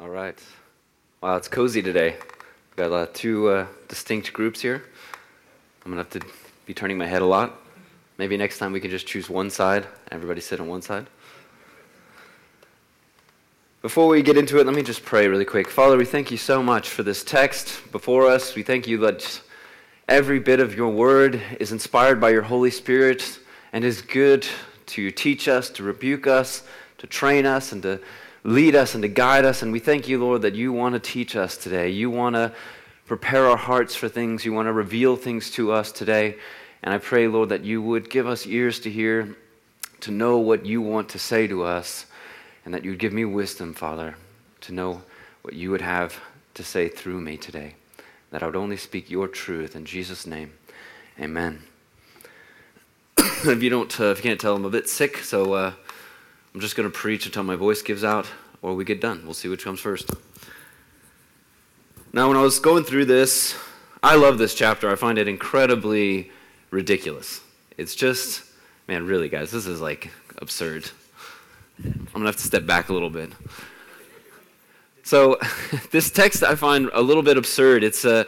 All right. Wow, it's cozy today. We've got uh, two uh, distinct groups here. I'm going to have to be turning my head a lot. Maybe next time we can just choose one side, everybody sit on one side. Before we get into it, let me just pray really quick. Father, we thank you so much for this text before us. We thank you that every bit of your word is inspired by your Holy Spirit and is good to teach us, to rebuke us, to train us, and to lead us and to guide us. And we thank you, Lord, that you want to teach us today. You want to prepare our hearts for things. You want to reveal things to us today. And I pray, Lord, that you would give us ears to hear, to know what you want to say to us, and that you'd give me wisdom, Father, to know what you would have to say through me today. That I would only speak your truth. In Jesus' name, amen. if you don't, uh, if you can't tell, I'm a bit sick, so uh, I'm just going to preach until my voice gives out or we get done. We'll see which comes first. Now, when I was going through this, I love this chapter. I find it incredibly ridiculous. It's just, man, really, guys, this is like absurd. I'm going to have to step back a little bit. So, this text I find a little bit absurd. It's a. Uh,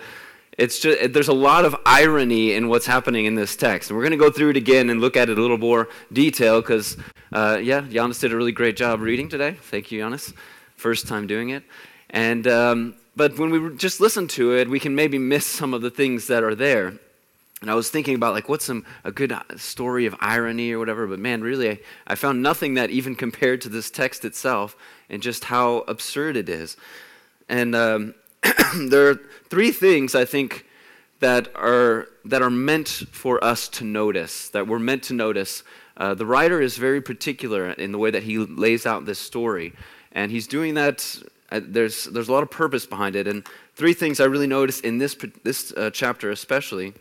it's just there's a lot of irony in what's happening in this text. And we're going to go through it again and look at it a little more detail because uh, yeah Giannis did a really great job reading today. Thank you Giannis. First time doing it. And um, but when we just listen to it we can maybe miss some of the things that are there. And I was thinking about like what's some a good story of irony or whatever, but man, really, I, I found nothing that even compared to this text itself and just how absurd it is. And um, there are three things I think that are that are meant for us to notice, that we're meant to notice. Uh, the writer is very particular in the way that he lays out this story, and he's doing that. Uh, there's there's a lot of purpose behind it, and three things I really notice in this this uh, chapter especially.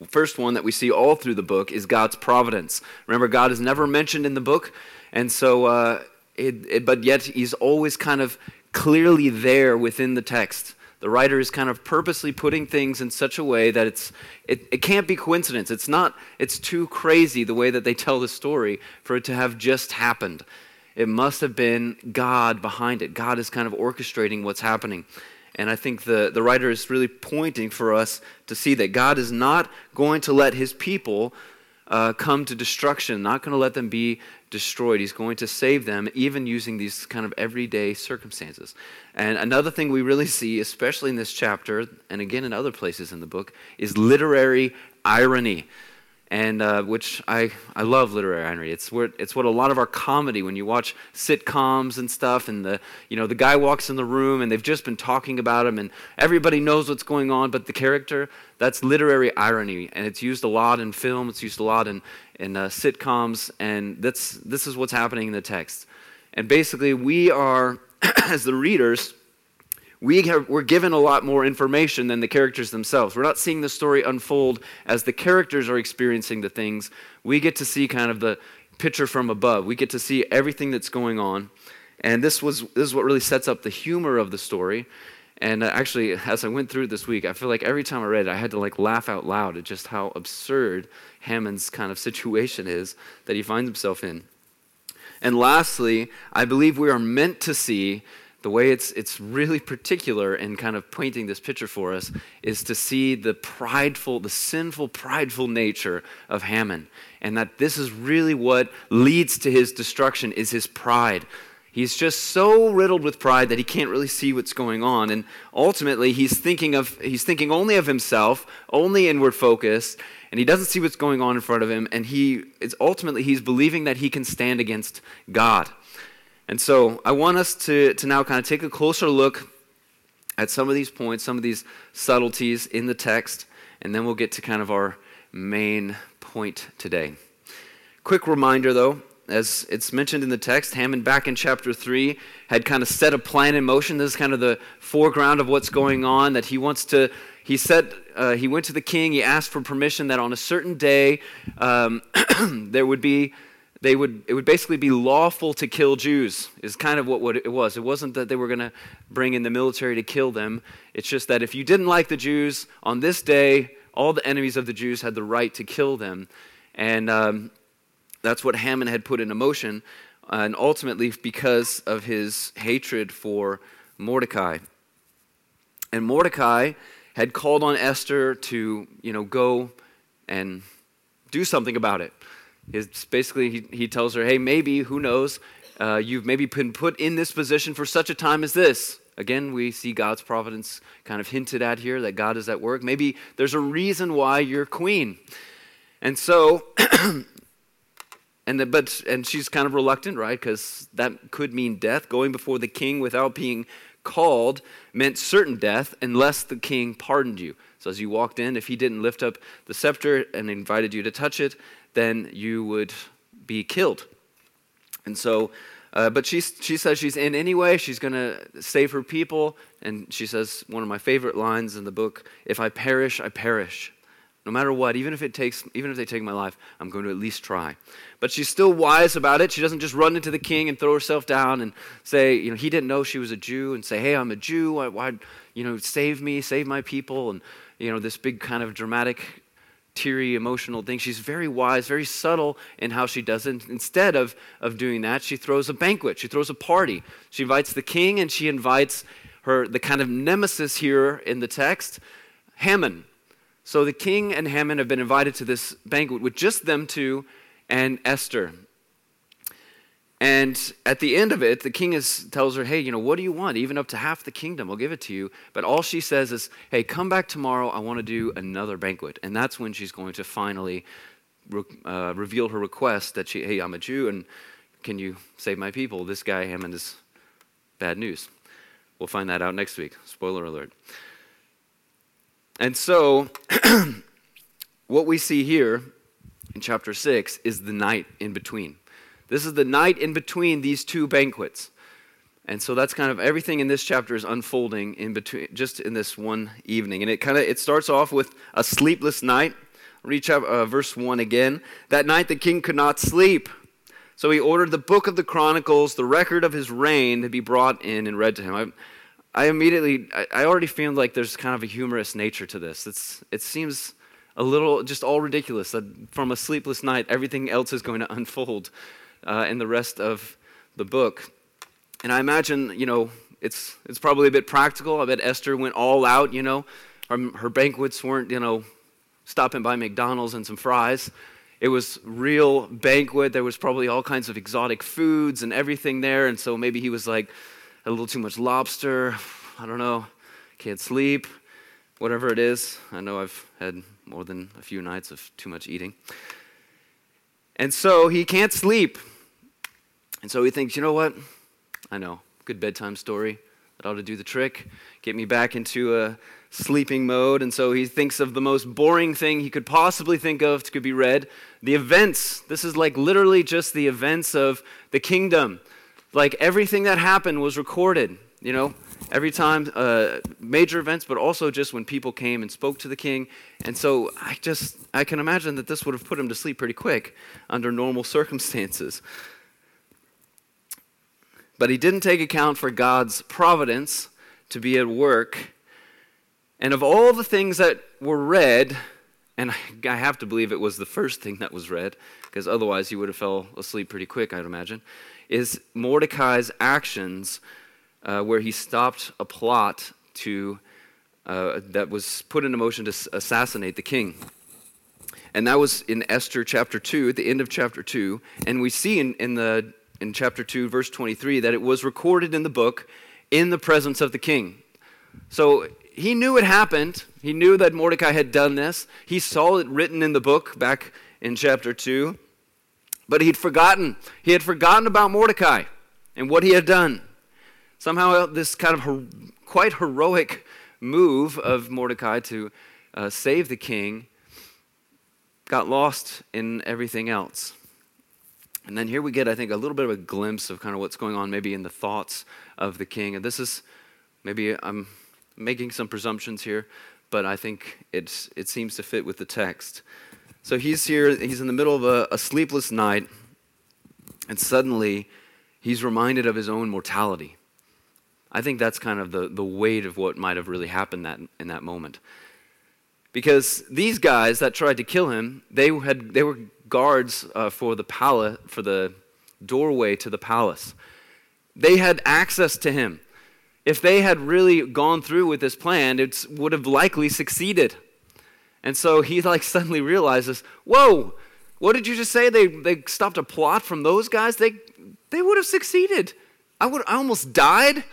The first one that we see all through the book is God's providence. Remember, God is never mentioned in the book, and so, uh, it, it, but yet He's always kind of clearly there within the text. The writer is kind of purposely putting things in such a way that it's, it, it can't be coincidence. It's not, it's too crazy the way that they tell the story for it to have just happened. It must have been God behind it. God is kind of orchestrating what's happening. And I think the, the writer is really pointing for us to see that God is not going to let his people uh, come to destruction, not going to let them be destroyed. He's going to save them, even using these kind of everyday circumstances. And another thing we really see, especially in this chapter, and again in other places in the book, is literary irony and uh, which I, I love literary irony. It's, where, it's what a lot of our comedy, when you watch sitcoms and stuff, and the, you know, the guy walks in the room and they've just been talking about him, and everybody knows what's going on, but the character, that's literary irony. And it's used a lot in film, it's used a lot in, in uh, sitcoms, and that's, this is what's happening in the text. And basically, we are, as the readers, we have, we're given a lot more information than the characters themselves. We're not seeing the story unfold as the characters are experiencing the things. We get to see kind of the picture from above. We get to see everything that's going on. And this, was, this is what really sets up the humor of the story. And uh, actually, as I went through it this week, I feel like every time I read it, I had to like laugh out loud at just how absurd Haman's kind of situation is that he finds himself in. And lastly, I believe we are meant to see the way it's, it's really particular in kind of painting this picture for us is to see the prideful, the sinful, prideful nature of Haman. And that this is really what leads to his destruction is his pride. He's just so riddled with pride that he can't really see what's going on. And ultimately, he's thinking, of, he's thinking only of himself, only inward focus, and he doesn't see what's going on in front of him. And he, it's ultimately, he's believing that he can stand against God. And so I want us to, to now kind of take a closer look at some of these points, some of these subtleties in the text, and then we'll get to kind of our main point today. Quick reminder though, as it's mentioned in the text, Haman back in chapter 3 had kind of set a plan in motion. This is kind of the foreground of what's going on, that he wants to, he said, uh, he went to the king, he asked for permission that on a certain day um, there would be they would, it would basically be lawful to kill Jews, is kind of what it was. It wasn't that they were going to bring in the military to kill them. It's just that if you didn't like the Jews, on this day, all the enemies of the Jews had the right to kill them. And um, that's what Haman had put into motion. and ultimately because of his hatred for Mordecai. And Mordecai had called on Esther to, you know, go and do something about it. It's basically, he, he tells her, hey, maybe, who knows, uh, you've maybe been put in this position for such a time as this. Again, we see God's providence kind of hinted at here that God is at work. Maybe there's a reason why you're queen. And so, and the, but and she's kind of reluctant, right? Because that could mean death. Going before the king without being called meant certain death unless the king pardoned you. So as you walked in, if he didn't lift up the scepter and invited you to touch it, then you would be killed. And so uh, but she, she says she's in anyway. She's going to save her people. And she says one of my favorite lines in the book If I perish, I perish. No matter what, even if it takes, even if they take my life, I'm going to at least try. But she's still wise about it. She doesn't just run into the king and throw herself down and say, you know, he didn't know she was a Jew and say, hey, I'm a Jew. Why, why you know, save me, save my people, and you know, this big kind of dramatic teary, emotional thing. She's very wise, very subtle in how she does it. Instead of, of doing that, she throws a banquet, she throws a party. She invites the king and she invites her, the kind of nemesis here in the text, Haman. So the king and Haman have been invited to this banquet with just them two and Esther. And at the end of it, the king is, tells her, Hey, you know, what do you want? Even up to half the kingdom, I'll give it to you. But all she says is, Hey, come back tomorrow. I want to do another banquet. And that's when she's going to finally uh, reveal her request that she, Hey, I'm a Jew, and can you save my people? This guy, Haman, is bad news. We'll find that out next week. Spoiler alert. And so, what we see here in chapter 6 is the night in between. This is the night in between these two banquets. And so that's kind of everything in this chapter is unfolding in between just in this one evening. And it kind of it starts off with a sleepless night. Reach up uh, verse 1 again. That night the king could not sleep. So he ordered the book of the Chronicles, the record of his reign, to be brought in and read to him. I, I immediately, I, I already feel like there's kind of a humorous nature to this. It's, it seems a little, just all ridiculous that from a sleepless night, everything else is going to unfold uh, in the rest of the book. And I imagine, you know, it's, it's probably a bit practical. I bet Esther went all out, you know. Her, her banquets weren't, you know, stopping by McDonald's and some fries. It was real banquet. There was probably all kinds of exotic foods and everything there. And so maybe he was like a little too much lobster. I don't know. Can't sleep. Whatever it is. I know I've had more than a few nights of too much eating. And so he can't sleep. And so he thinks, you know what? I know, good bedtime story. That ought to do the trick, get me back into a sleeping mode. And so he thinks of the most boring thing he could possibly think of to be read the events. This is like literally just the events of the kingdom. Like everything that happened was recorded, you know, every time, uh, major events, but also just when people came and spoke to the king. And so I just, I can imagine that this would have put him to sleep pretty quick under normal circumstances. But he didn't take account for God's providence to be at work. And of all the things that were read, and I have to believe it was the first thing that was read, because otherwise he would have fell asleep pretty quick, I'd imagine, is Mordecai's actions uh, where he stopped a plot to, uh, that was put into motion to assassinate the king. And that was in Esther chapter 2, at the end of chapter 2. And we see in, in the in chapter 2, verse 23, that it was recorded in the book in the presence of the king. So he knew it happened. He knew that Mordecai had done this. He saw it written in the book back in chapter 2. But he'd forgotten. He had forgotten about Mordecai and what he had done. Somehow, this kind of her- quite heroic move of Mordecai to uh, save the king got lost in everything else. And then here we get, I think, a little bit of a glimpse of kind of what's going on maybe in the thoughts of the king. And this is maybe I'm making some presumptions here, but I think it's, it seems to fit with the text. So he's here, he's in the middle of a, a sleepless night, and suddenly he's reminded of his own mortality. I think that's kind of the, the weight of what might have really happened that, in that moment. Because these guys that tried to kill him, they, had, they were guards uh, for the palace, for the doorway to the palace. They had access to him. If they had really gone through with this plan, it would have likely succeeded. And so he like suddenly realizes, whoa, what did you just say? They, they stopped a plot from those guys? They, they would have succeeded. I, would, I almost died.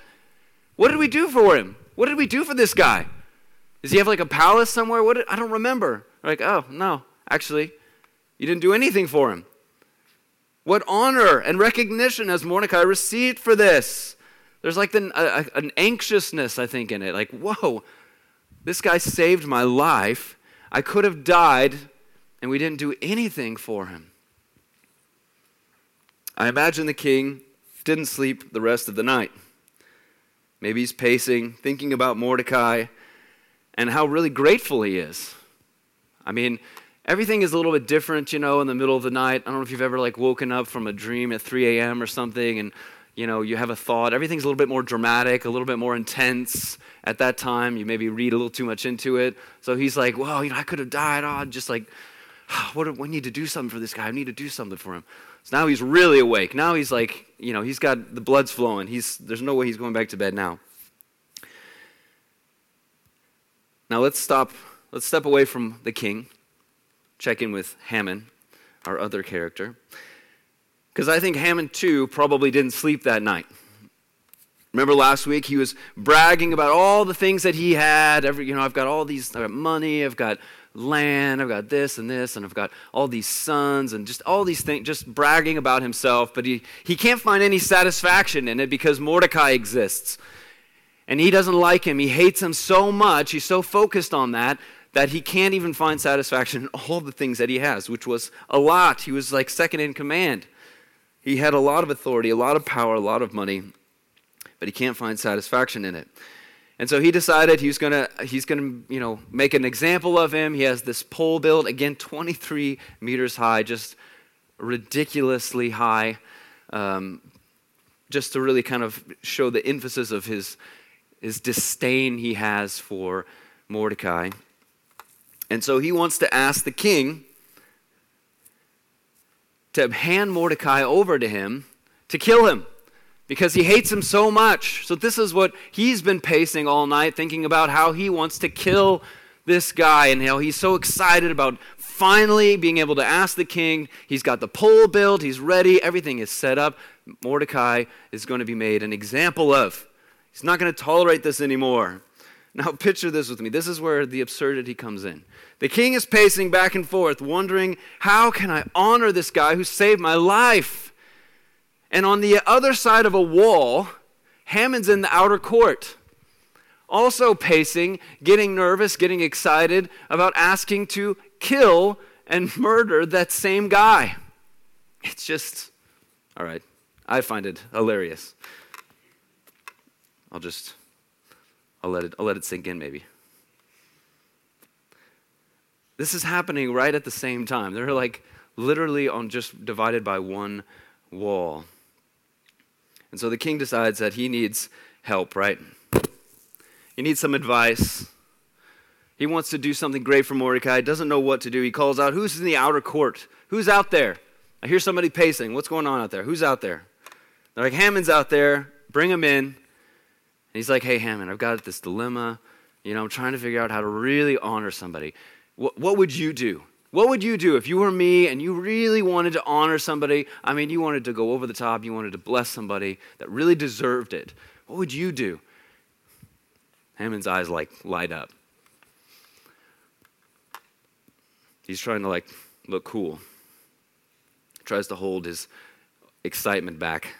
What did we do for him? What did we do for this guy? Does he have like a palace somewhere? What did, I don't remember. Like, oh, no, actually, you didn't do anything for him. What honor and recognition has Mordecai received for this? There's like the, a, an anxiousness, I think, in it. Like, whoa, this guy saved my life. I could have died, and we didn't do anything for him. I imagine the king didn't sleep the rest of the night. Maybe he's pacing, thinking about Mordecai and how really grateful he is. I mean, everything is a little bit different, you know, in the middle of the night. I don't know if you've ever like woken up from a dream at 3 a.m. or something and you know, you have a thought. Everything's a little bit more dramatic, a little bit more intense at that time. You maybe read a little too much into it. So he's like, well, you know, I could have died. Oh, just like, what, we need to do something for this guy. I need to do something for him. So now he's really awake. Now he's like, you know, he's got the blood's flowing. He's, there's no way he's going back to bed now. Now let's stop, let's step away from the king, check in with Haman, our other character. Because I think Haman too probably didn't sleep that night. Remember last week he was bragging about all the things that he had. Every, you know, I've got all these, I've got money, I've got land, I've got this and this, and I've got all these sons, and just all these things, just bragging about himself. But he, he can't find any satisfaction in it because Mordecai exists. And he doesn't like him. He hates him so much. He's so focused on that that he can't even find satisfaction in all the things that he has, which was a lot. He was like second in command. He had a lot of authority, a lot of power, a lot of money, but he can't find satisfaction in it. And so he decided he was to he's to, you know, make an example of him. He has this pole built again 23 meters high, just ridiculously high. Um, just to really kind of show the emphasis of his his disdain he has for Mordecai. And so he wants to ask the king to hand Mordecai over to him to kill him because he hates him so much. So, this is what he's been pacing all night, thinking about how he wants to kill this guy and how he's so excited about finally being able to ask the king. He's got the pole built, he's ready, everything is set up. Mordecai is going to be made an example of. He's not going to tolerate this anymore. Now, picture this with me. This is where the absurdity comes in. The king is pacing back and forth, wondering, how can I honor this guy who saved my life? And on the other side of a wall, Haman's in the outer court, also pacing, getting nervous, getting excited about asking to kill and murder that same guy. It's just, all right, I find it hilarious. I'll just, I'll let it, I'll let it sink in maybe. This is happening right at the same time. They're like literally on just divided by one wall. And so the king decides that he needs help, right? He needs some advice. He wants to do something great for Mordecai, doesn't know what to do. He calls out, Who's in the outer court? Who's out there? I hear somebody pacing. What's going on out there? Who's out there? They're like, Haman's out there. Bring him in. And he's like, hey, Haman, I've got this dilemma. You know, I'm trying to figure out how to really honor somebody. What, what would you do? What would you do if you were me and you really wanted to honor somebody? I mean, you wanted to go over the top, you wanted to bless somebody that really deserved it. What would you do? Haman's eyes like light up. He's trying to like look cool. Tries to hold his excitement back.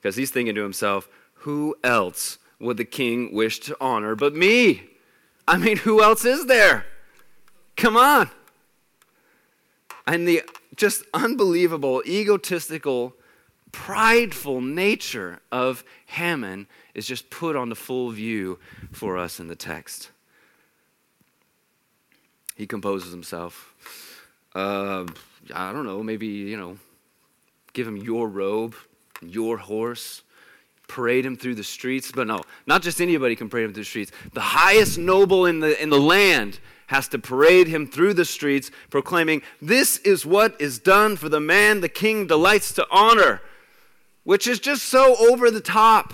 Because he's thinking to himself, who else would the king wish to honor but me? I mean, who else is there? Come on. And the just unbelievable, egotistical, prideful nature of Haman is just put on the full view for us in the text. He composes himself. Uh, I don't know, maybe, you know, give him your robe, your horse, parade him through the streets. But no, not just anybody can parade him through the streets. The highest noble in the, in the land has to parade him through the streets, proclaiming, This is what is done for the man the king delights to honor, which is just so over the top.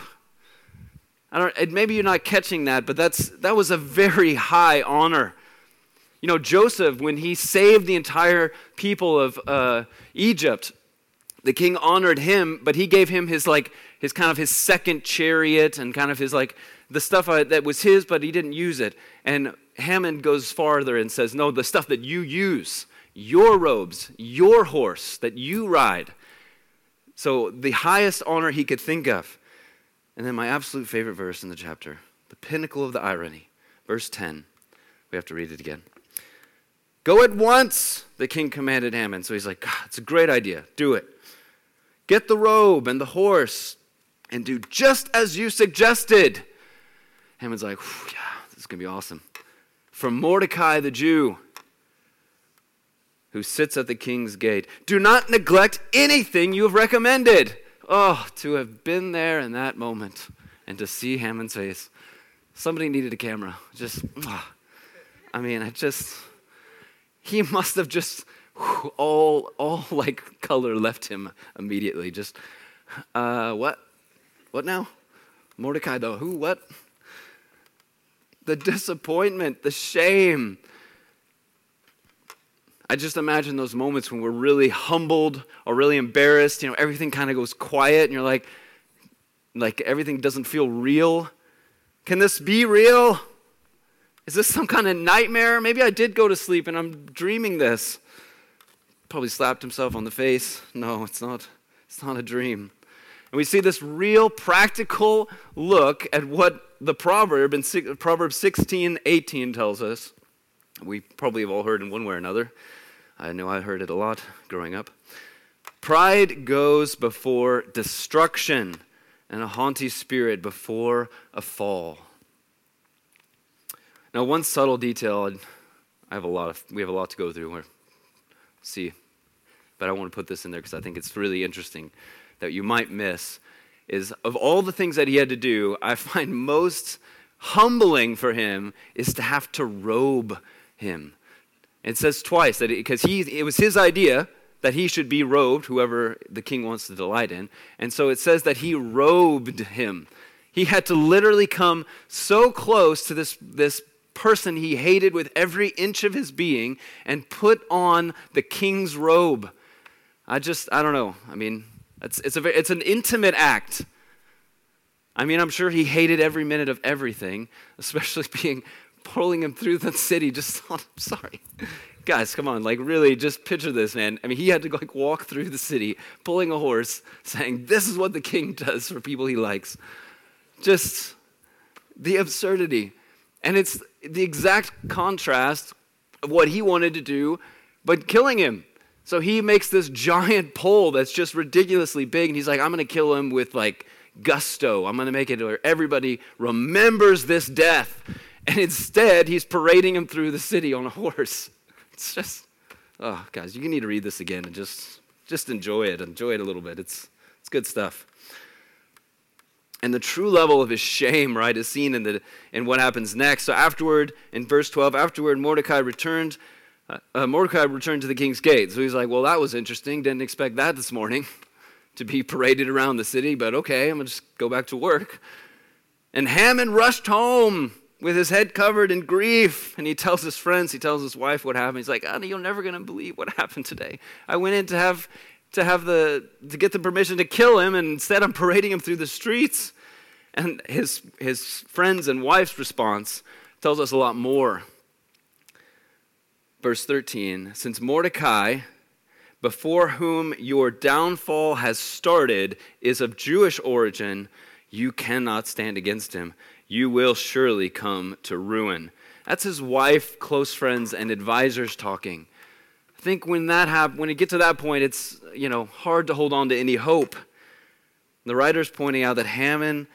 I don't, maybe you're not catching that, but that's, that was a very high honor. You know, Joseph, when he saved the entire people of uh, Egypt, the king honored him, but he gave him his like his kind of his second chariot and kind of his like the stuff uh, that was his, but he didn't use it. And Haman goes farther and says, "No, the stuff that you use, your robes, your horse that you ride." So the highest honor he could think of. And then my absolute favorite verse in the chapter, the pinnacle of the irony, verse 10. We have to read it again. Go at once, the king commanded Haman. So he's like, God, it's a great idea. Do it. Get the robe and the horse and do just as you suggested. Haman's like, yeah, this is going to be awesome. From Mordecai the Jew, who sits at the king's gate, do not neglect anything you have recommended. Oh, to have been there in that moment and to see Haman's face. Somebody needed a camera. Just, I mean, I just he must have just all all like color left him immediately. Just uh, what? What now? Mordecai though, who? What? The disappointment, the shame. I just imagine those moments when we're really humbled or really embarrassed. You know, everything kind of goes quiet, and you're like, like everything doesn't feel real. Can this be real? Is this some kind of nightmare? Maybe I did go to sleep and I'm dreaming this. Probably slapped himself on the face. No, it's not. It's not a dream. And we see this real practical look at what the proverb in Proverbs 16, 18 tells us. We probably have all heard in one way or another. I know I heard it a lot growing up. Pride goes before destruction, and a haughty spirit before a fall. Now, one subtle detail, I have a lot of, we have a lot to go through. We'll see, but I want to put this in there because I think it's really interesting that you might miss. Is of all the things that he had to do, I find most humbling for him is to have to robe him. It says twice that because he it was his idea that he should be robed, whoever the king wants to delight in, and so it says that he robed him. He had to literally come so close to this this person he hated with every inch of his being and put on the king's robe. I just, I don't know. I mean, it's, it's, a, it's an intimate act. I mean, I'm sure he hated every minute of everything, especially being pulling him through the city. Just, I'm sorry. Guys, come on, like really, just picture this, man. I mean, he had to like walk through the city, pulling a horse, saying, "This is what the king does for people he likes." Just the absurdity. And it's the exact contrast of what he wanted to do, but killing him. So he makes this giant pole that's just ridiculously big, and he's like, I'm going to kill him with like gusto. I'm going to make it where everybody remembers this death. And instead, he's parading him through the city on a horse. It's just, oh, guys, you need to read this again and just, just enjoy it. Enjoy it a little bit. It's, it's good stuff. And the true level of his shame, right, is seen in, the, in what happens next. So afterward, in verse 12, afterward, Mordecai returned. Uh, Mordecai returned to the king's gate. So he's like, well, that was interesting. Didn't expect that this morning to be paraded around the city, but okay, I'm going to just go back to work. And Haman rushed home with his head covered in grief. And he tells his friends, he tells his wife what happened. He's like, Honey, you're never going to believe what happened today. I went in to have to have the to get the permission to kill him, and instead I'm parading him through the streets. And his his friends and wife's response tells us a lot more. Verse 13, since Mordecai, before whom your downfall has started, is of Jewish origin, you cannot stand against him. You will surely come to ruin. That's his wife, close friends, and advisors talking. I think when that hap- when you get to that point, it's you know hard to hold on to any hope. The writer's pointing out that Haman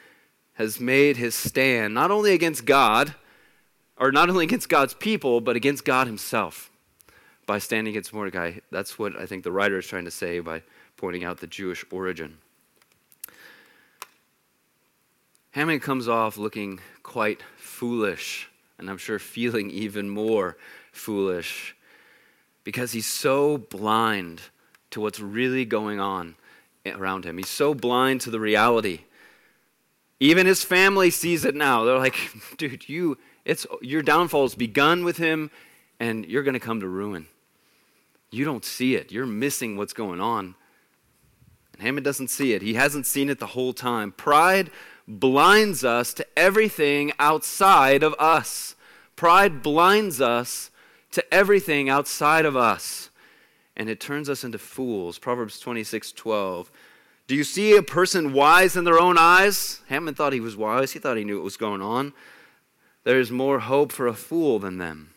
has made his stand not only against God, or not only against God's people, but against God himself by standing against Mordecai. That's what I think the writer is trying to say by pointing out the Jewish origin. Haman comes off looking quite foolish and I'm sure feeling even more foolish because he's so blind to what's really going on around him. He's so blind to the reality. Even his family sees it now. They're like, dude, you, it's, your downfall has begun with him, and you're going to come to ruin. You don't see it. You're missing what's going on. And Haman doesn't see it. He hasn't seen it the whole time. Pride blinds us to everything outside of us. Pride blinds us to everything outside of us. And it turns us into fools. Proverbs 26 12. Do you see a person wise in their own eyes? Haman thought he was wise. He thought he knew what was going on. There is more hope for a fool than them.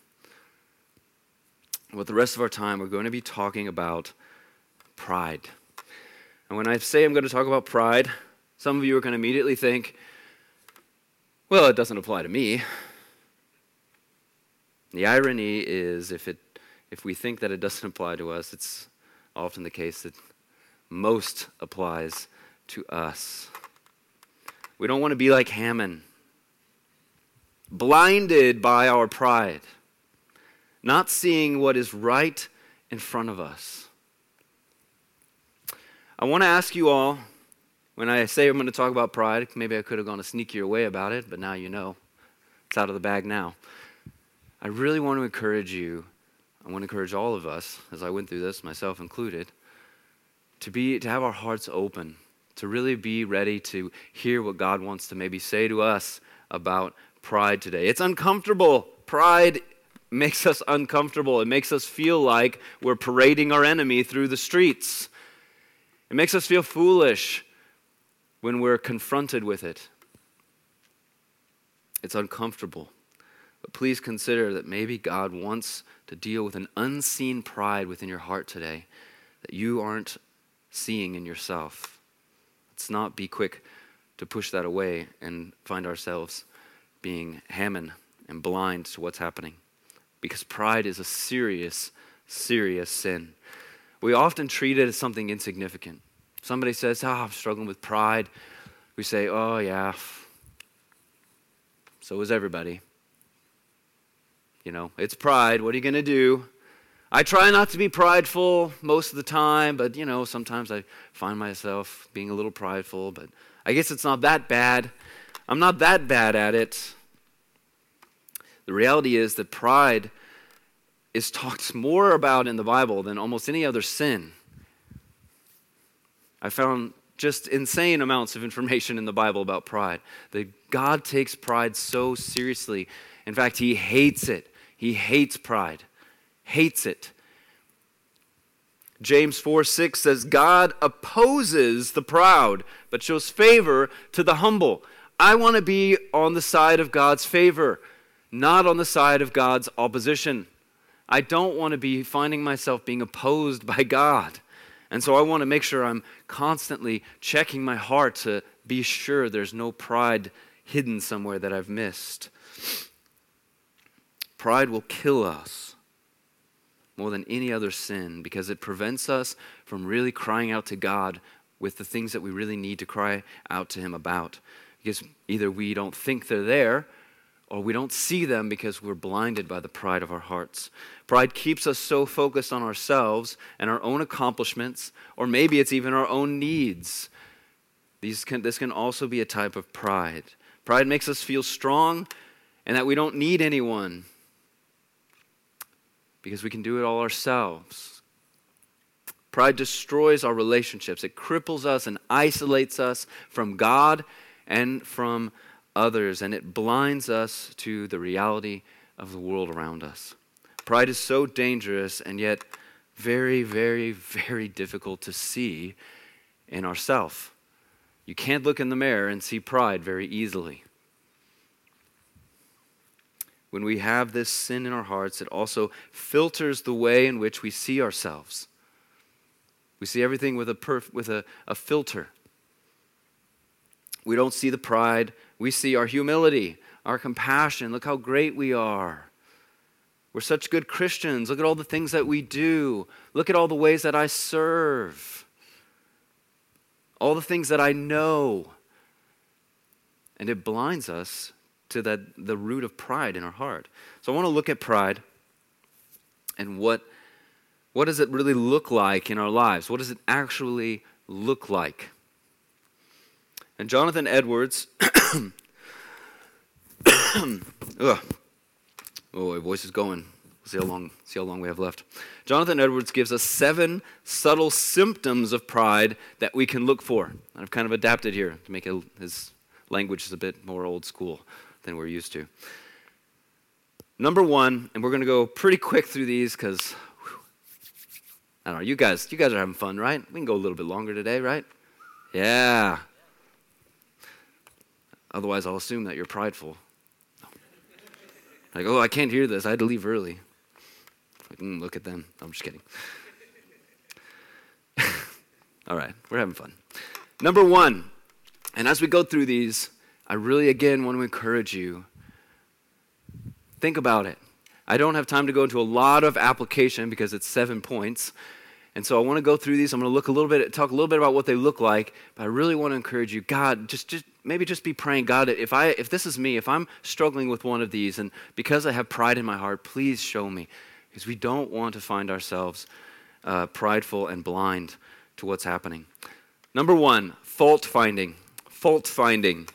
With the rest of our time, we're going to be talking about pride. And when I say I'm going to talk about pride, some of you are going to immediately think, well, it doesn't apply to me. The irony is if, it, if we think that it doesn't apply to us, it's often the case that most applies to us. We don't want to be like Haman, blinded by our pride, not seeing what is right in front of us. I want to ask you all when I say I'm going to talk about pride, maybe I could have gone a sneakier way about it, but now you know. It's out of the bag now. I really want to encourage you, I want to encourage all of us, as I went through this, myself included, to, be, to have our hearts open, to really be ready to hear what God wants to maybe say to us about pride today. It's uncomfortable. Pride makes us uncomfortable. It makes us feel like we're parading our enemy through the streets. It makes us feel foolish when we're confronted with it. It's uncomfortable. But please consider that maybe God wants to deal with an unseen pride within your heart today that you aren't seeing in yourself. Let's not be quick to push that away and find ourselves being Haman and blind to what's happening. Because pride is a serious, serious sin. We often treat it as something insignificant. Somebody says, Oh, I'm struggling with pride. We say, Oh, yeah. So is everybody. You know, it's pride. What are you going to do? I try not to be prideful most of the time, but, you know, sometimes I find myself being a little prideful, but I guess it's not that bad. I'm not that bad at it. The reality is that pride is talked more about in the Bible than almost any other sin. I found just insane amounts of information in the Bible about pride. That God takes pride so seriously. In fact, He hates it. He hates pride, hates it. James 4 6 says, God opposes the proud, but shows favor to the humble. I want to be on the side of God's favor, not on the side of God's opposition. I don't want to be finding myself being opposed by God. And so I want to make sure I'm constantly checking my heart to be sure there's no pride hidden somewhere that I've missed. Pride will kill us more than any other sin because it prevents us from really crying out to God with the things that we really need to cry out to Him about. Because either we don't think they're there or we don't see them because we're blinded by the pride of our hearts. Pride keeps us so focused on ourselves and our own accomplishments, or maybe it's even our own needs. These can, this can also be a type of pride. Pride makes us feel strong and that we don't need anyone because we can do it all ourselves. Pride destroys our relationships, it cripples us and isolates us from God and from others, and it blinds us to the reality of the world around us. Pride is so dangerous and yet very, very, very difficult to see in ourselves. You can't look in the mirror and see pride very easily. When we have this sin in our hearts, it also filters the way in which we see ourselves. We see everything with a, perf- with a, a filter. We don't see the pride we see our humility, our compassion. Look how great we are. We're such good Christians. Look at all the things that we do. Look at all the ways that I serve. All the things that I know. And it blinds us to that, the root of pride in our heart. So I want to look at pride and what, what does it really look like in our lives? What does it actually look like? And Jonathan Edwards, oh, my voice is going. See how long, see how long we have left. Jonathan Edwards gives us seven subtle symptoms of pride that we can look for. I've kind of adapted here to make his language is a bit more old school than we're used to. Number one, and we're going to go pretty quick through these because I don't know. You guys, you guys are having fun, right? We can go a little bit longer today, right? Yeah. Otherwise, I'll assume that you're prideful. Like, oh, I can't hear this. I had to leave early. Like, mm, look at them. I'm just kidding. All right, we're having fun. Number one, and as we go through these, I really again want to encourage you. Think about it. I don't have time to go into a lot of application because it's seven points. And so I want to go through these. I'm going to look a little bit, talk a little bit about what they look like, but I really want to encourage you, God, just, just maybe just be praying, God, if I, if this is me, if I'm struggling with one of these, and because I have pride in my heart, please show me because we don't want to find ourselves uh, prideful and blind to what's happening. Number one, fault finding. Fault finding.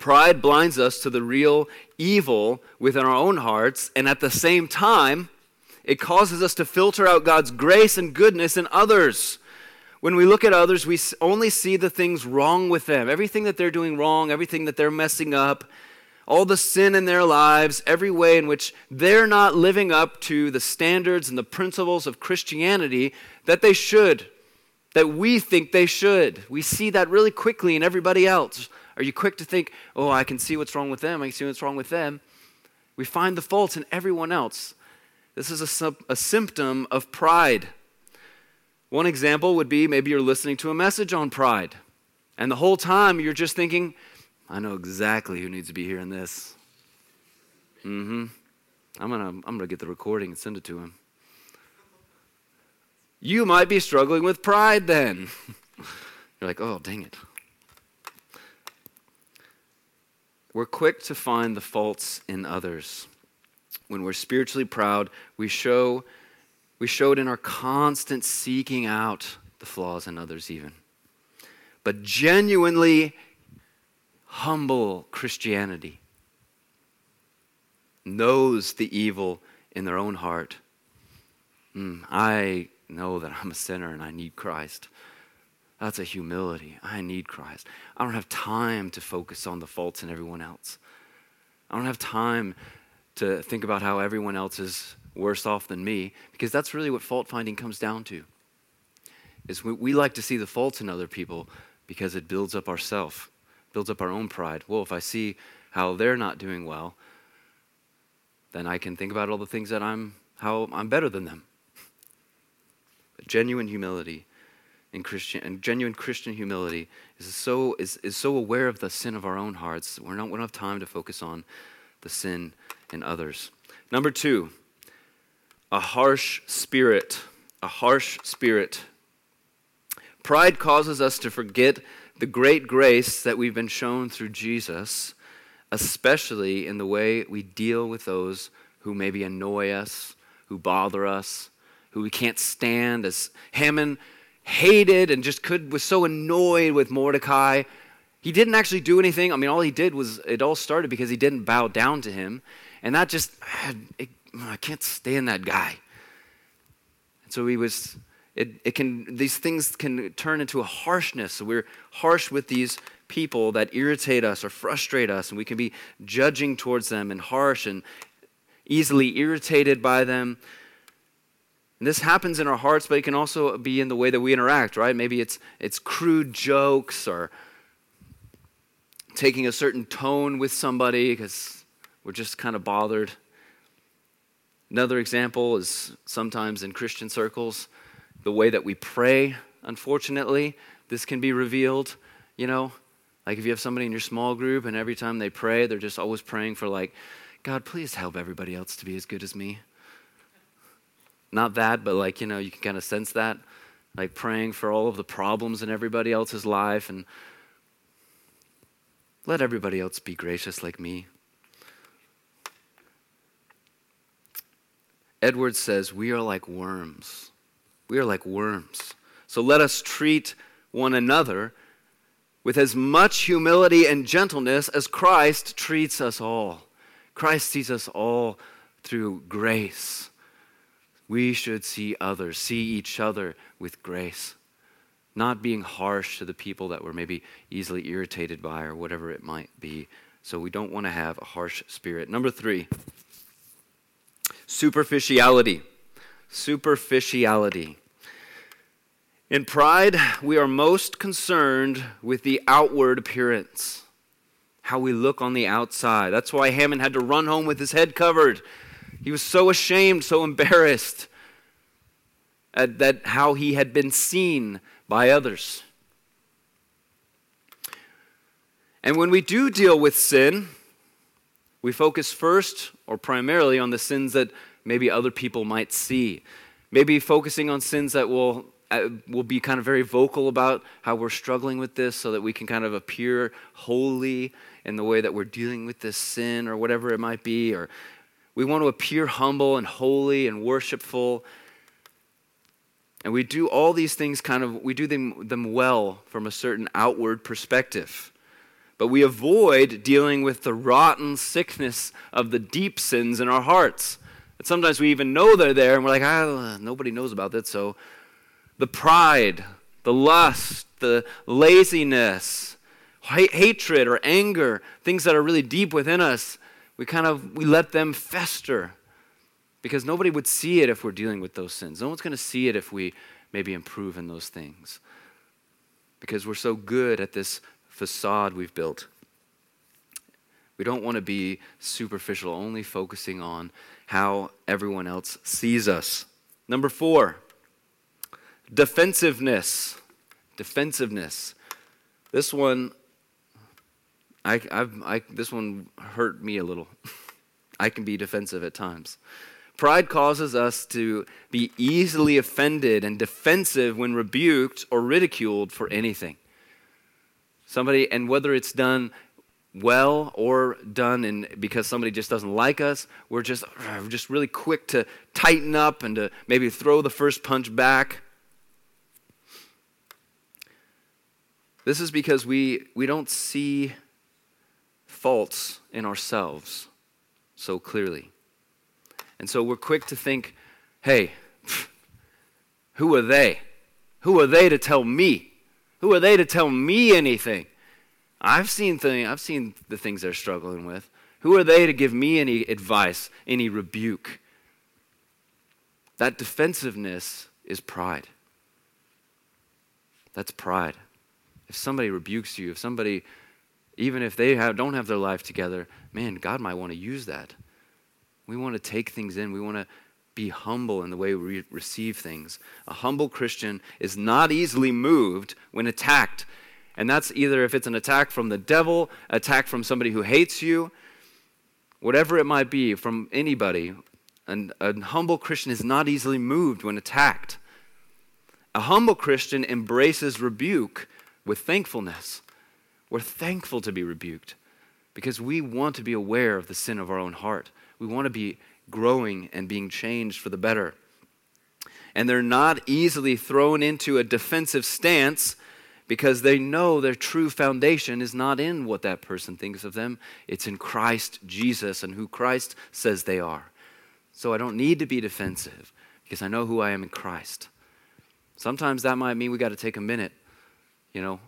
Pride blinds us to the real evil within our own hearts, and at the same time, it causes us to filter out God's grace and goodness in others. When we look at others, we only see the things wrong with them, everything that they're doing wrong, everything that they're messing up, all the sin in their lives, every way in which they're not living up to the standards and the principles of Christianity that they should, that we think they should. We see that really quickly in everybody else. Are you quick to think, oh, I can see what's wrong with them, I can see what's wrong with them? We find the faults in everyone else. This is a, a symptom of pride. One example would be maybe you're listening to a message on pride, and the whole time you're just thinking, I know exactly who needs to be hearing this. Mm-hmm. I'm gonna I'm gonna get the recording and send it to him. You might be struggling with pride then. You're like, oh dang it. We're quick to find the faults in others. When we're spiritually proud, we show we show it in our constant seeking out the flaws in others even. But genuinely humble Christianity knows the evil in their own heart. Mm, I know that I'm a sinner and I need Christ. That's a humility. I need Christ. I don't have time to focus on the faults in everyone else. I don't have time to think about how everyone else is worse off than me because that's really what fault finding comes down to. Is we, we like to see the faults in other people because it builds up ourself builds up our own pride. Well, if I see how they're not doing well, then I can think about all the things that I'm how I'm better than them. But genuine humility in Christian and genuine Christian humility is so is, is so aware of the sin of our own hearts. We're not we don't have time to focus on the sin in others. Number two, a harsh spirit. A harsh spirit. Pride causes us to forget the great grace that we've been shown through Jesus, especially in the way we deal with those who maybe annoy us, who bother us, who we can't stand, as Haman hated and just could was so annoyed with Mordecai. He didn't actually do anything. I mean, all he did was it all started because he didn't bow down to him, and that just I can't stand that guy. And so he was it, it can, these things can turn into a harshness. So we're harsh with these people that irritate us or frustrate us, and we can be judging towards them and harsh and easily irritated by them. And this happens in our hearts, but it can also be in the way that we interact, right? Maybe it's, it's crude jokes or taking a certain tone with somebody because we're just kind of bothered. Another example is sometimes in Christian circles, the way that we pray, unfortunately, this can be revealed. You know, like if you have somebody in your small group and every time they pray, they're just always praying for, like, God, please help everybody else to be as good as me. Not that, but like, you know, you can kind of sense that. Like praying for all of the problems in everybody else's life. And let everybody else be gracious like me. Edwards says, We are like worms. We are like worms. So let us treat one another with as much humility and gentleness as Christ treats us all. Christ sees us all through grace. We should see others, see each other with grace, not being harsh to the people that we're maybe easily irritated by or whatever it might be. So we don't want to have a harsh spirit. Number three, superficiality. Superficiality. In pride, we are most concerned with the outward appearance, how we look on the outside. That's why Haman had to run home with his head covered. He was so ashamed, so embarrassed at that how he had been seen by others. And when we do deal with sin, we focus first or primarily on the sins that maybe other people might see. Maybe focusing on sins that will uh, we'll be kind of very vocal about how we're struggling with this so that we can kind of appear holy in the way that we're dealing with this sin or whatever it might be. Or we want to appear humble and holy and worshipful. And we do all these things kind of, we do them, them well from a certain outward perspective. But we avoid dealing with the rotten sickness of the deep sins in our hearts. And sometimes we even know they're there and we're like, ah, nobody knows about that, so the pride, the lust, the laziness, hatred or anger, things that are really deep within us, we kind of we let them fester because nobody would see it if we're dealing with those sins. No one's going to see it if we maybe improve in those things because we're so good at this facade we've built. We don't want to be superficial, only focusing on how everyone else sees us. Number four, Defensiveness. Defensiveness. This one, I, I've, I, this one hurt me a little. I can be defensive at times. Pride causes us to be easily offended and defensive when rebuked or ridiculed for anything. Somebody, and whether it's done well or done in because somebody just doesn't like us, we're just, we're just really quick to tighten up and to maybe throw the first punch back. This is because we, we don't see faults in ourselves so clearly. And so we're quick to think, hey, who are they? Who are they to tell me? Who are they to tell me anything? I've seen thing, I've seen the things they're struggling with. Who are they to give me any advice, any rebuke? That defensiveness is pride. That's pride if somebody rebukes you, if somebody, even if they have, don't have their life together, man, God might want to use that. We want to take things in. We want to be humble in the way we receive things. A humble Christian is not easily moved when attacked. And that's either if it's an attack from the devil, attack from somebody who hates you, whatever it might be, from anybody. And a humble Christian is not easily moved when attacked. A humble Christian embraces rebuke with thankfulness. We're thankful to be rebuked because we want to be aware of the sin of our own heart. We want to be growing and being changed for the better. And they're not easily thrown into a defensive stance because they know their true foundation is not in what that person thinks of them, it's in Christ Jesus and who Christ says they are. So I don't need to be defensive because I know who I am in Christ. Sometimes that might mean we got to take a minute you know,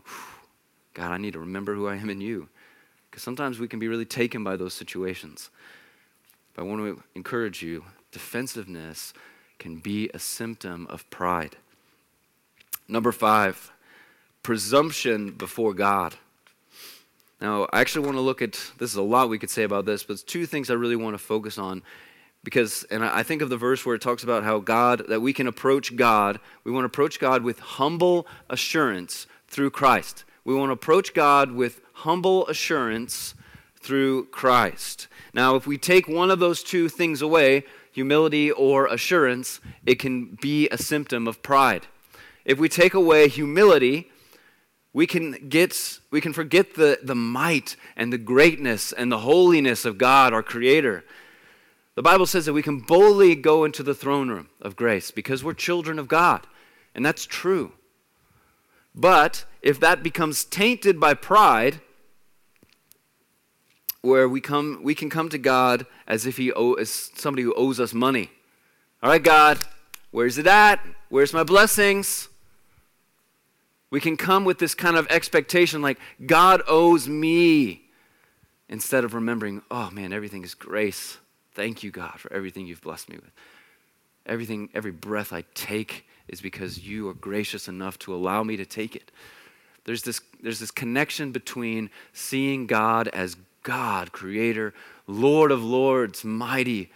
God, I need to remember who I am in you. Because sometimes we can be really taken by those situations. But I want to encourage you defensiveness can be a symptom of pride. Number five, presumption before God. Now, I actually want to look at this is a lot we could say about this, but two things I really want to focus on because and i think of the verse where it talks about how god that we can approach god we want to approach god with humble assurance through Christ. We want to approach God with humble assurance through Christ. Now, if we take one of those two things away, humility or assurance, it can be a symptom of pride. If we take away humility, we can get we can forget the, the might and the greatness and the holiness of God, our Creator. The Bible says that we can boldly go into the throne room of grace because we're children of God. And that's true. But if that becomes tainted by pride, where we come we can come to God as if he owe, as somebody who owes us money. All right, God, where's it at? Where's my blessings? We can come with this kind of expectation like God owes me instead of remembering, oh man, everything is grace. Thank you, God, for everything you've blessed me with. Everything, every breath I take is because you are gracious enough to allow me to take it. There's this, there's this connection between seeing God as God, creator, Lord of lords, mighty,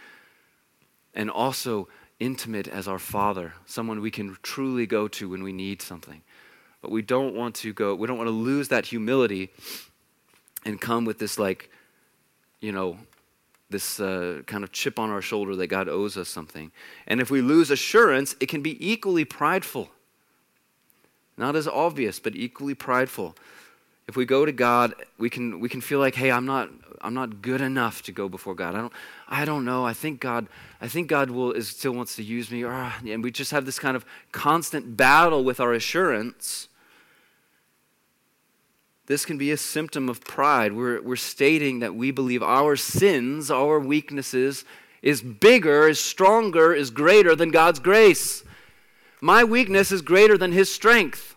and also intimate as our Father, someone we can truly go to when we need something. But we don't want to go, we don't want to lose that humility and come with this, like, you know, this uh, kind of chip on our shoulder that God owes us something. And if we lose assurance, it can be equally prideful. Not as obvious, but equally prideful. If we go to God, we can, we can feel like, hey, I'm not, I'm not good enough to go before God. I don't, I don't know. I think God, I think God will, is, still wants to use me. Ah, and we just have this kind of constant battle with our assurance this can be a symptom of pride. We're, we're stating that we believe our sins, our weaknesses, is bigger, is stronger, is greater than God's grace. My weakness is greater than His strength.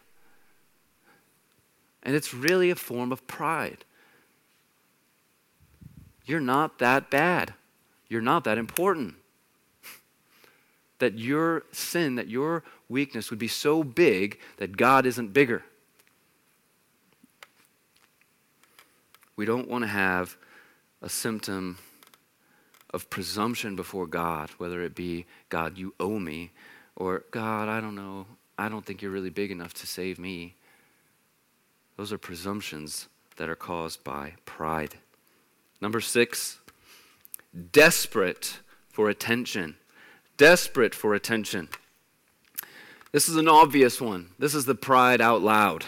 And it's really a form of pride. You're not that bad. You're not that important. That your sin, that your weakness would be so big that God isn't bigger. We don't want to have a symptom of presumption before God, whether it be, God, you owe me, or God, I don't know, I don't think you're really big enough to save me. Those are presumptions that are caused by pride. Number six, desperate for attention. Desperate for attention. This is an obvious one. This is the pride out loud.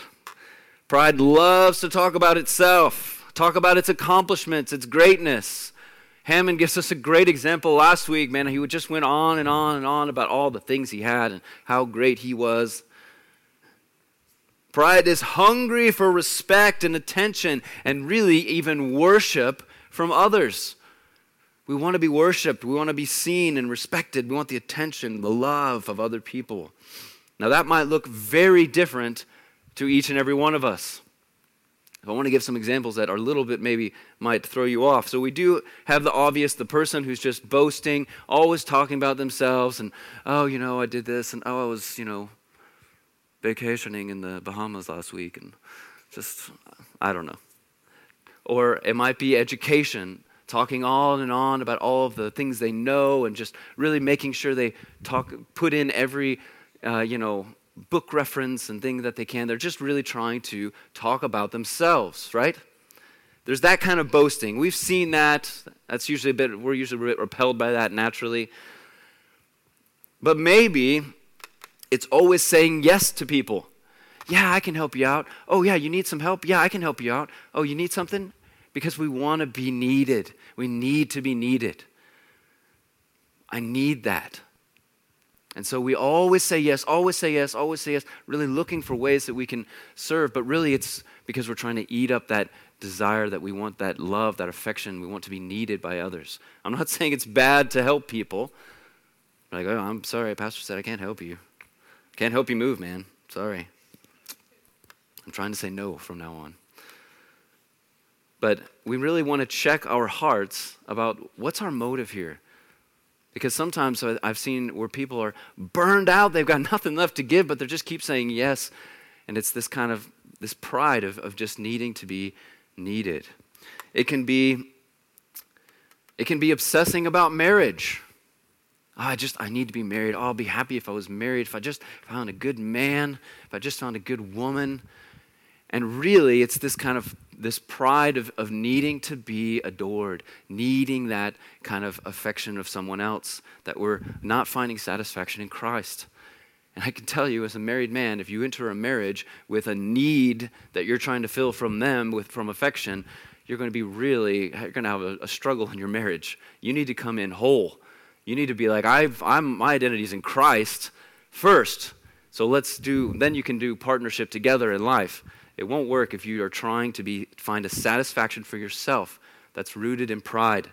Pride loves to talk about itself talk about its accomplishments, its greatness. Haman gives us a great example last week, man. He just went on and on and on about all the things he had and how great he was. Pride is hungry for respect and attention and really even worship from others. We want to be worshiped. We want to be seen and respected. We want the attention, the love of other people. Now, that might look very different to each and every one of us. I want to give some examples that are a little bit maybe might throw you off. So we do have the obvious, the person who's just boasting, always talking about themselves, and oh, you know, I did this, and oh, I was, you know, vacationing in the Bahamas last week, and just, I don't know. Or it might be education, talking on and on about all of the things they know, and just really making sure they talk, put in every, uh, you know, book reference and thing that they can. They're just really trying to talk about themselves, right? There's that kind of boasting. We've seen that. That's usually a bit, we're usually a bit repelled by that naturally. But maybe it's always saying yes to people. Yeah, I can help you out. Oh, yeah, you need some help? Yeah, I can help you out. Oh, you need something? Because we want to be needed. We need to be needed. I need that. And so we always say yes, always say yes, always say yes, really looking for ways that we can serve, but really it's because we're trying to eat up that desire that we want that love, that affection, we want to be needed by others. I'm not saying it's bad to help people. Like, oh, I'm sorry, Pastor said I can't help you. Can't help you move, man. Sorry. I'm trying to say no from now on. But we really want to check our hearts about what's our motive here. Because sometimes I've seen where people are burned out, they've got nothing left to give, but they just keep saying yes. And it's this kind of this pride of, of just needing to be needed. It can be it can be obsessing about marriage. Oh, I just I need to be married. Oh, I'll be happy if I was married, if I just found a good man, if I just found a good woman. And really, it's this kind of this pride of, of needing to be adored, needing that kind of affection of someone else, that we're not finding satisfaction in Christ. And I can tell you, as a married man, if you enter a marriage with a need that you're trying to fill from them, with, from affection, you're going to be really, you're going to have a, a struggle in your marriage. You need to come in whole. You need to be like, I've, I'm, my identity is in Christ first. So let's do, then you can do partnership together in life. It won't work if you are trying to be, find a satisfaction for yourself that's rooted in pride.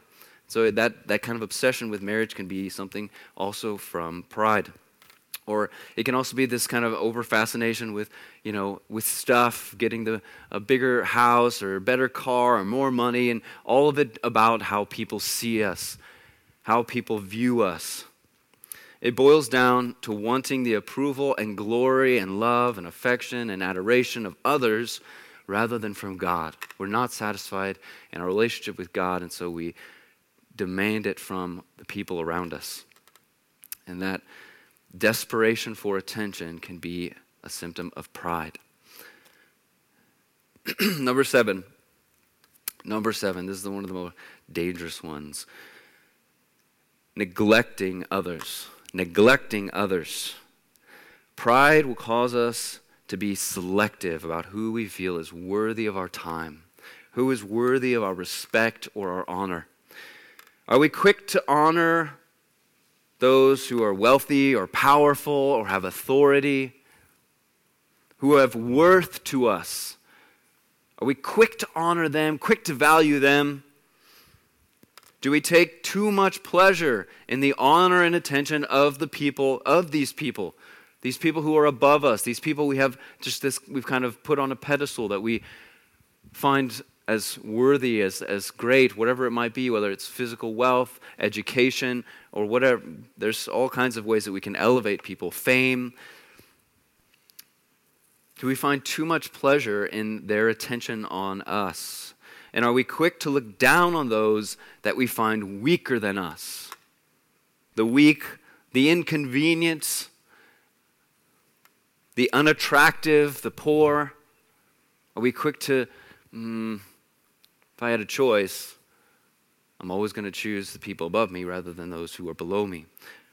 So that, that kind of obsession with marriage can be something also from pride. Or it can also be this kind of over fascination with, you know, with stuff, getting the, a bigger house or better car or more money, and all of it about how people see us, how people view us. It boils down to wanting the approval and glory and love and affection and adoration of others rather than from God. We're not satisfied in our relationship with God, and so we demand it from the people around us. And that desperation for attention can be a symptom of pride. Number seven. Number seven. This is one of the most dangerous ones. Neglecting others. Neglecting others. Pride will cause us to be selective about who we feel is worthy of our time, who is worthy of our respect or our honor. Are we quick to honor those who are wealthy or powerful or have authority, who have worth to us? Are we quick to honor them, quick to value them? Do we take too much pleasure in the honor and attention of the people, of these people? These people who are above us, these people we have just this, we've kind of put on a pedestal that we find as worthy, as, as great, whatever it might be, whether it's physical wealth, education, or whatever. There's all kinds of ways that we can elevate people, fame. Do we find too much pleasure in their attention on us? And are we quick to look down on those that we find weaker than us? The weak, the inconvenient, the unattractive, the poor? Are we quick to mm, if I had a choice, I'm always going to choose the people above me rather than those who are below me.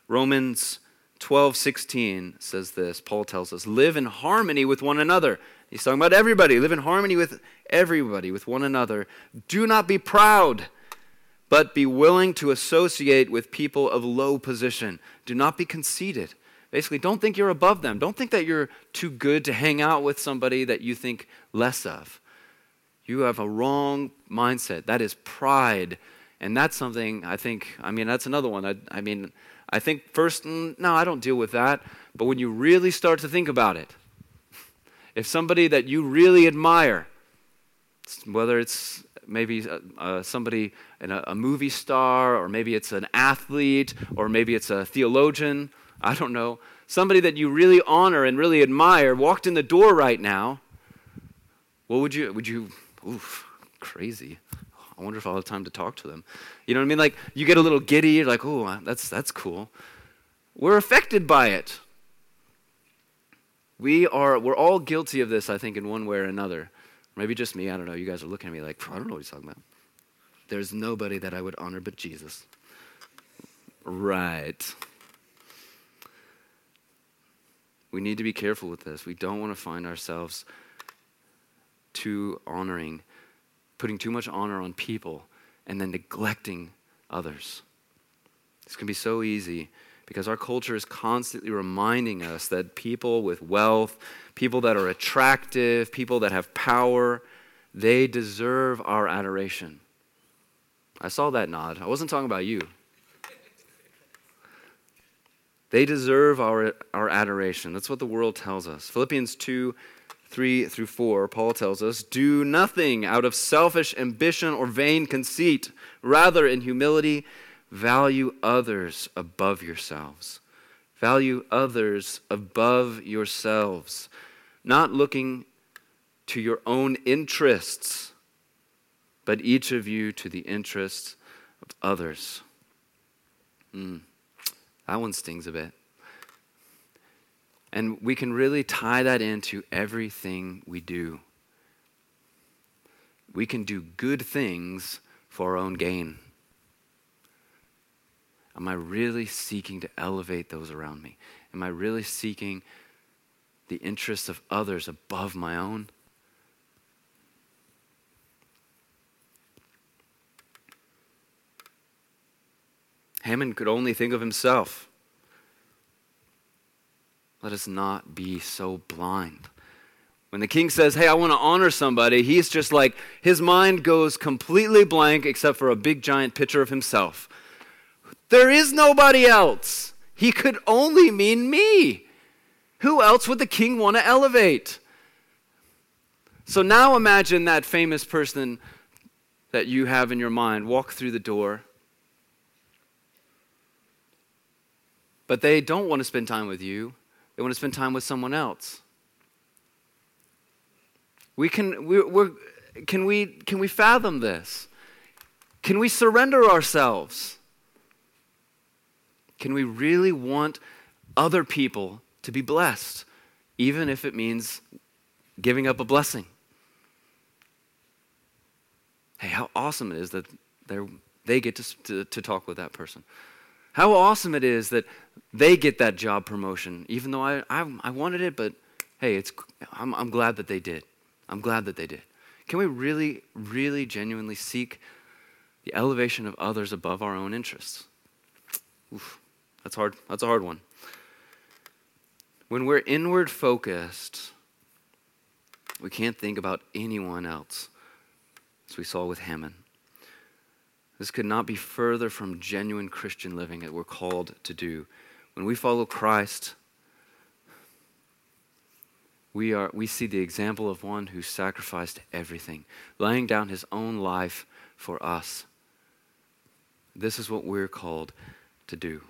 Romans 12, 16 says this. Paul tells us, live in harmony with one another. He's talking about everybody. Live in harmony with everybody, with one another. Do not be proud, but be willing to associate with people of low position. Do not be conceited. Basically, don't think you're above them. Don't think that you're too good to hang out with somebody that you think less of. You have a wrong mindset. That is pride. And that's something I think, I mean, that's another one. I, I mean, I think first, mm, no, I don't deal with that. But when you really start to think about it, if somebody that you really admire, whether it's maybe uh, uh, somebody in a, a, movie star, or maybe it's an athlete, or maybe it's a theologian, I don't know, somebody that you really honor and really admire walked in the door right now, what would you, would you oof, crazy. I wonder if I'll have time to talk to them. You know what I mean? Like you get a little giddy, you're like, oh, that's that's cool. We're affected by it. We are we're all guilty of this, I think, in one way or another. Maybe just me, I don't know. You guys are looking at me like, I don't know what he's talking about. There's nobody that I would honor but Jesus. Right. We need to be careful with this. We don't want to find ourselves too honoring, putting too much honor on people, and then neglecting others. This can be so easy because our culture is constantly reminding us that people with wealth, people that are attractive, people that have power, they deserve our adoration. I saw that nod. I wasn't talking about you. They deserve our, our adoration. That's what the world tells us. Philippians 2 3 through 4, Paul tells us, Do nothing out of selfish ambition or vain conceit. Rather, in humility, value others above yourselves. Value others above yourselves, not looking to your own interests, but each of you to the interests of others. Mm, that one stings a bit. And we can really tie that into everything we do. We can do good things for our own gain. Am I really seeking to elevate those around me? Am I really seeking the interests of others above my own? Haman could only think of himself. Let us not be so blind. When the king says, Hey, I want to honor somebody, he's just like, his mind goes completely blank except for a big giant picture of himself. There is nobody else. He could only mean me. Who else would the king want to elevate? So now imagine that famous person that you have in your mind walk through the door But they don't want to spend time with you, they want to spend time with someone else. We can, we, we're, can, we, can we fathom this? Can we surrender ourselves? Can we really want other people to be blessed, even if it means giving up a blessing? Hey, how awesome it is that they get to, to, to talk with that person. How awesome it is that they get that job promotion, even though I, I, I wanted it, but hey, it's, I'm, I'm glad that they did. I'm glad that they did. Can we really, really genuinely seek the elevation of others above our own interests? Oof, that's hard. That's a hard one. When we're inward focused, we can't think about anyone else, as we saw with Haman. This could not be further from genuine Christian living that we're called to do. When we follow Christ, we, are, we see the example of one who sacrificed everything, laying down his own life for us. This is what we're called to do.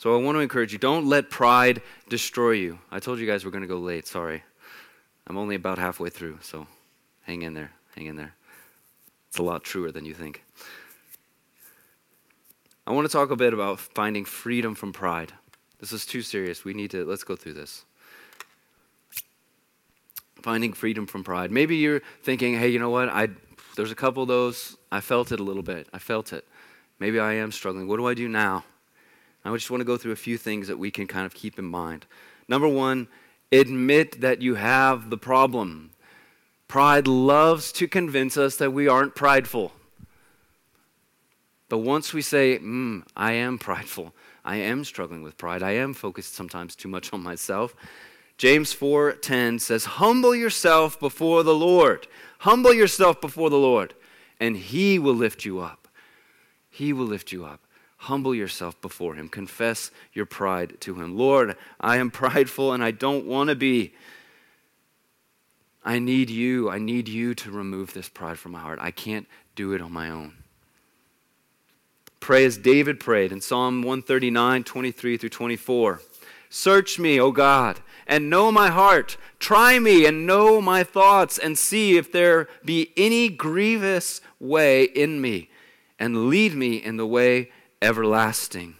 So I want to encourage you don't let pride destroy you. I told you guys we're going to go late. Sorry. I'm only about halfway through, so hang in there. Hang in there. It's a lot truer than you think. I want to talk a bit about finding freedom from pride. This is too serious. We need to, let's go through this. Finding freedom from pride. Maybe you're thinking, hey, you know what? I, there's a couple of those. I felt it a little bit. I felt it. Maybe I am struggling. What do I do now? I just want to go through a few things that we can kind of keep in mind. Number one, admit that you have the problem. Pride loves to convince us that we aren't prideful. But once we say, mm, I am prideful, I am struggling with pride, I am focused sometimes too much on myself, James 4:10 says, "Humble yourself before the Lord. Humble yourself before the Lord, and he will lift you up. He will lift you up. Humble yourself before him. Confess your pride to him. Lord, I am prideful and I don't want to be. I need you. I need you to remove this pride from my heart. I can't do it on my own. Pray as David prayed in Psalm 139, 23 through 24. Search me, O God, and know my heart. Try me and know my thoughts, and see if there be any grievous way in me, and lead me in the way everlasting.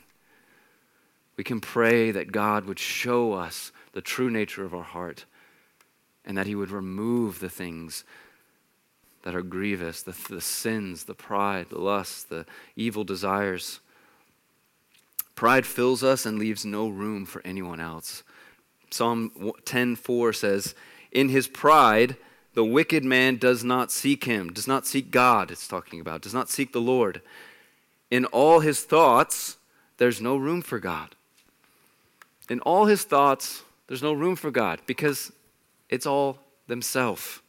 We can pray that God would show us the true nature of our heart, and that He would remove the things that are grievous the, the sins, the pride, the lust, the evil desires. Pride fills us and leaves no room for anyone else. Psalm 10:4 says, "In his pride, the wicked man does not seek him, does not seek God, it's talking about, does not seek the Lord. In all his thoughts, there's no room for God. In all his thoughts, there's no room for God because it's all themselves.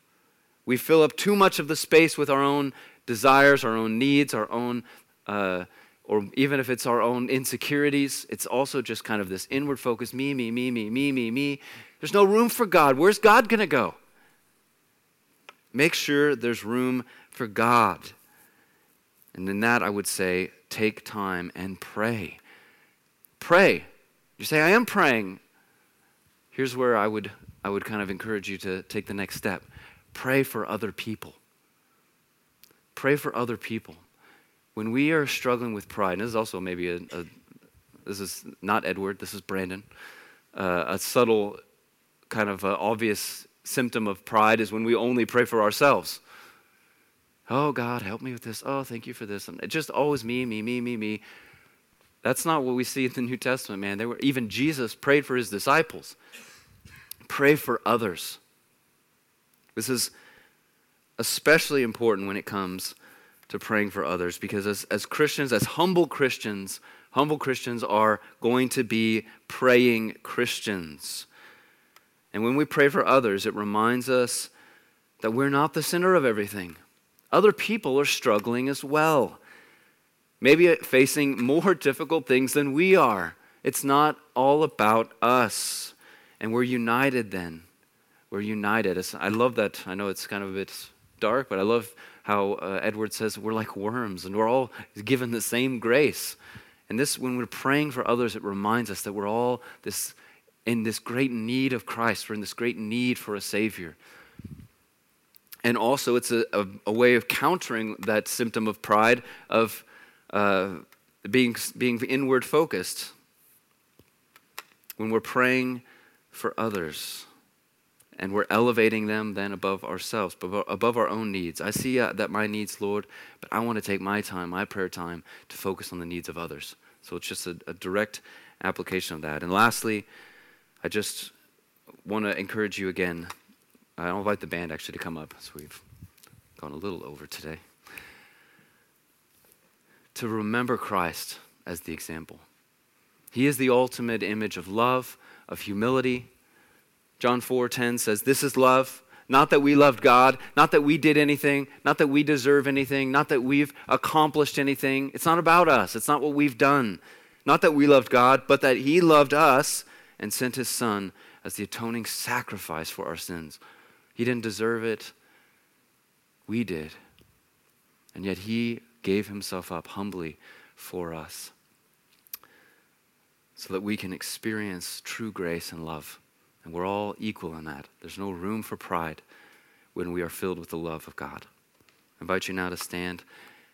We fill up too much of the space with our own desires, our own needs, our own, uh, or even if it's our own insecurities, it's also just kind of this inward focus me, me, me, me, me, me, me. There's no room for God. Where's God going to go? Make sure there's room for God. And in that, I would say, take time and pray. Pray. You say, I am praying. Here's where I would, I would kind of encourage you to take the next step. Pray for other people. Pray for other people. When we are struggling with pride, and this is also maybe a, a this is not Edward, this is Brandon, uh, a subtle kind of uh, obvious symptom of pride is when we only pray for ourselves. Oh, God, help me with this. Oh, thank you for this. And just always me, me, me, me, me. That's not what we see in the New Testament, man. They were, even Jesus prayed for his disciples. Pray for others. This is especially important when it comes to praying for others because as, as Christians, as humble Christians, humble Christians are going to be praying Christians. And when we pray for others, it reminds us that we're not the center of everything. Other people are struggling as well, maybe facing more difficult things than we are. It's not all about us. And we're united then. We're united. I love that. I know it's kind of a bit dark, but I love how uh, Edward says we're like worms and we're all given the same grace. And this, when we're praying for others, it reminds us that we're all this, in this great need of Christ. We're in this great need for a Savior. And also, it's a, a, a way of countering that symptom of pride, of uh, being, being inward focused. When we're praying for others, and we're elevating them then above ourselves, above our own needs. I see uh, that my needs, Lord, but I want to take my time, my prayer time, to focus on the needs of others. So it's just a, a direct application of that. And lastly, I just want to encourage you again. I'll invite the band actually to come up, so we've gone a little over today. To remember Christ as the example. He is the ultimate image of love, of humility. John 4:10 says, "This is love, not that we loved God, not that we did anything, not that we deserve anything, not that we've accomplished anything. It's not about us. It's not what we've done. Not that we loved God, but that he loved us and sent his son as the atoning sacrifice for our sins. He didn't deserve it. We did. And yet he gave himself up humbly for us so that we can experience true grace and love. And we're all equal in that. There's no room for pride when we are filled with the love of God. I invite you now to stand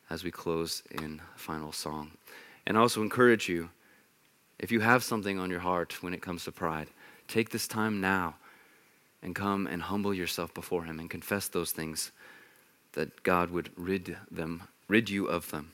as we close in final song. And I also encourage you, if you have something on your heart when it comes to pride, take this time now and come and humble yourself before him and confess those things that God would rid them rid you of them.